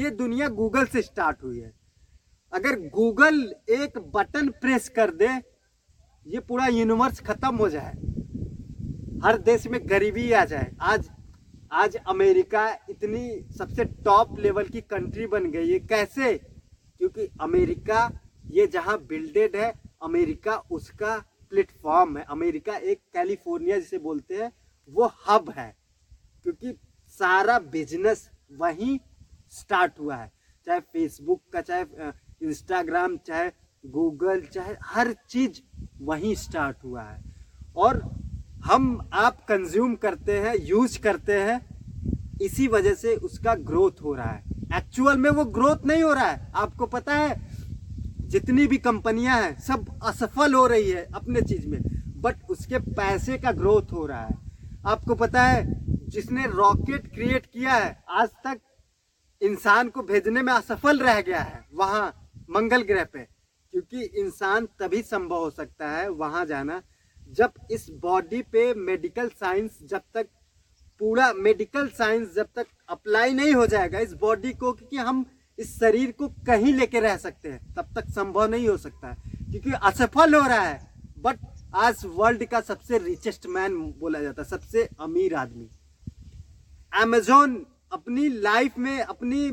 ये दुनिया गूगल से स्टार्ट हुई है। अगर गूगल एक बटन प्रेस कर दे, ये पूरा यूनिवर्स खत्म हो जाए। हर देश में गरीबी आ जाए। आज आज अमेरिका इतनी सबसे टॉप लेवल की कंट्री बन गई है। कैसे? क्योंकि अमेरिका, ये जहाँ बिल्डेड है, अमेरिका उसका प्लेटफॉर्म है। अमेरिका एक कैलिफ़ोर्निया जिसे बोलते हैं, वो हब है। क्योंकि सारा बिज़नेस वहीं स्टार्ट हुआ है। चाहे फेसबुक का, चाहे इंस्टाग्राम चाहे गूगल चाहे हर चीज़ वहीं स्टार्ट हुआ है। और हम आप कंज्यूम करते हैं यूज़ करते हैं, इसी वजह से उसका ग्रोथ हो रहा है। एक्चुअल में वो ग्रोथ नहीं हो रहा है। आपको पता है, जितनी भी कंपनियाँ हैं, सब असफल हो रही है अपने चीज़ में बट उसके पैसे का ग्रोथ हो रहा है। आपको पता है, जिसने रॉकेट क्रिएट किया है, आज तक इंसान को भेजने में असफल रह गया है, वहाँ मंगल ग्रह पे। क्योंकि इंसान तभी संभव हो सकता है वहाँ जाना, जब इस बॉडी पे मेडिकल साइंस जब तक, पूरा मेडिकल साइंस जब तक अप्लाई नहीं हो जाएगा इस बॉडी को, क्योंकि हम इस शरीर को कहीं लेके रह सकते हैं, तब तक संभव नहीं हो सकता। है क्योंकि असफल हो रहा है बट आज वर्ल्ड का सबसे रिचेस्ट मैन बोला जाता है, सबसे अमीर आदमी। अमेजोन अपनी लाइफ में, अपनी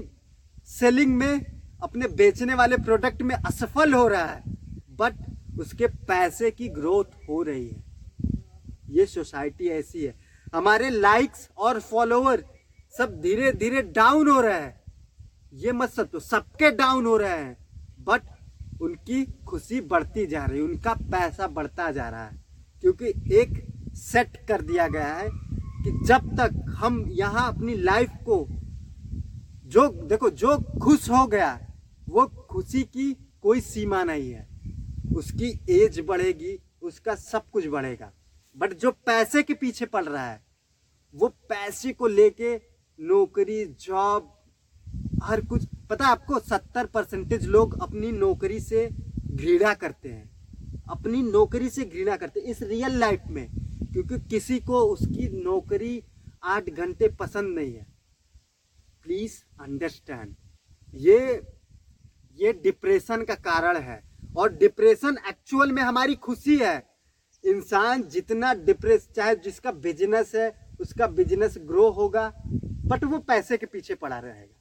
सेलिंग में, अपने बेचने वाले प्रोडक्ट में असफल हो रहा है बट उसके पैसे की ग्रोथ हो रही है। ये सोसाइटी ऐसी है। हमारे लाइक्स और फॉलोअर सब धीरे धीरे डाउन हो रहे हैं। ये मत तो सबके डाउन हो रहे हैं बट उनकी खुशी बढ़ती जा रही है, उनका पैसा बढ़ता जा रहा है, क्योंकि एक सेट कर दिया गया है कि जब तक हम यहाँ अपनी लाइफ को जो, देखो, जो खुश हो गया, वो खुशी की कोई सीमा नहीं है। उसकी एज बढ़ेगी, उसका सब कुछ बढ़ेगा। बट जो पैसे के पीछे पड़ रहा है, वो पैसे को लेके नौकरी जॉब हर कुछ, पता है आपको, सत्तर परसेंटेज लोग अपनी नौकरी से घृणा करते हैं। अपनी नौकरी से घृणा करते हैं। इस रियल लाइफ में क्योंकि किसी को उसकी नौकरी आठ घंटे पसंद नहीं है। प्लीज़ अंडरस्टैंड ये ये डिप्रेशन का कारण है। और डिप्रेशन एक्चुअल में हमारी खुशी है। इंसान जितना डिप्रेस चाहे जिसका बिज़नेस है, उसका बिज़नेस ग्रो होगा बट वो पैसे के पीछे पड़ा रहेगा।